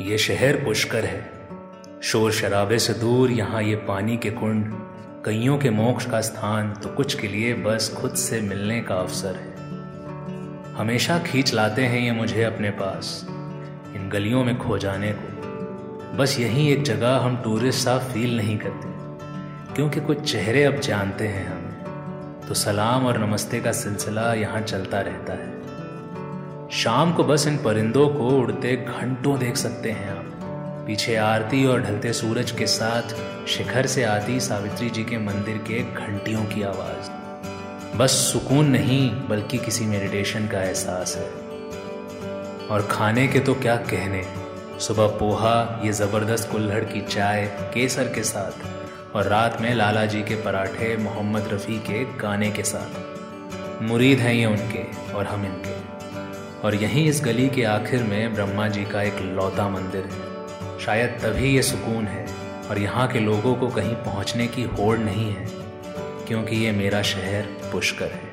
ये शहर पुष्कर है। शोर शराबे से दूर यहाँ ये पानी के कुंड, कईयों के मोक्ष का स्थान तो कुछ के लिए बस खुद से मिलने का अवसर है। हमेशा खींच लाते हैं ये मुझे अपने पास, इन गलियों में खो जाने को। बस यही एक जगह हम टूरिस्ट सा फील नहीं करते, क्योंकि कुछ चेहरे अब जानते हैं हमें। तो सलाम और नमस्ते का सिलसिला यहाँ चलता रहता है। शाम को बस इन परिंदों को उड़ते घंटों देख सकते हैं आप। पीछे आरती और ढलते सूरज के साथ शिखर से आती सावित्री जी के मंदिर के घंटियों की आवाज़। बस सुकून नहीं, बल्कि किसी मेडिटेशन का एहसास है। और खाने के तो क्या कहने? सुबह पोहा, ये ज़बरदस्त कुल्हड़ की चाय, केसर के साथ, और रात में लाला जी के पराठे मोहम्मद रफ़ी के गाने के साथ। मुरीद हैं ये उनके और हम इनके। और यहीं इस गली के आखिर में ब्रह्मा जी का एक लौता मंदिर है। शायद तभी ये सुकून है और यहाँ के लोगों को कहीं पहुँचने की होड़ नहीं है, क्योंकि ये मेरा शहर पुष्कर है।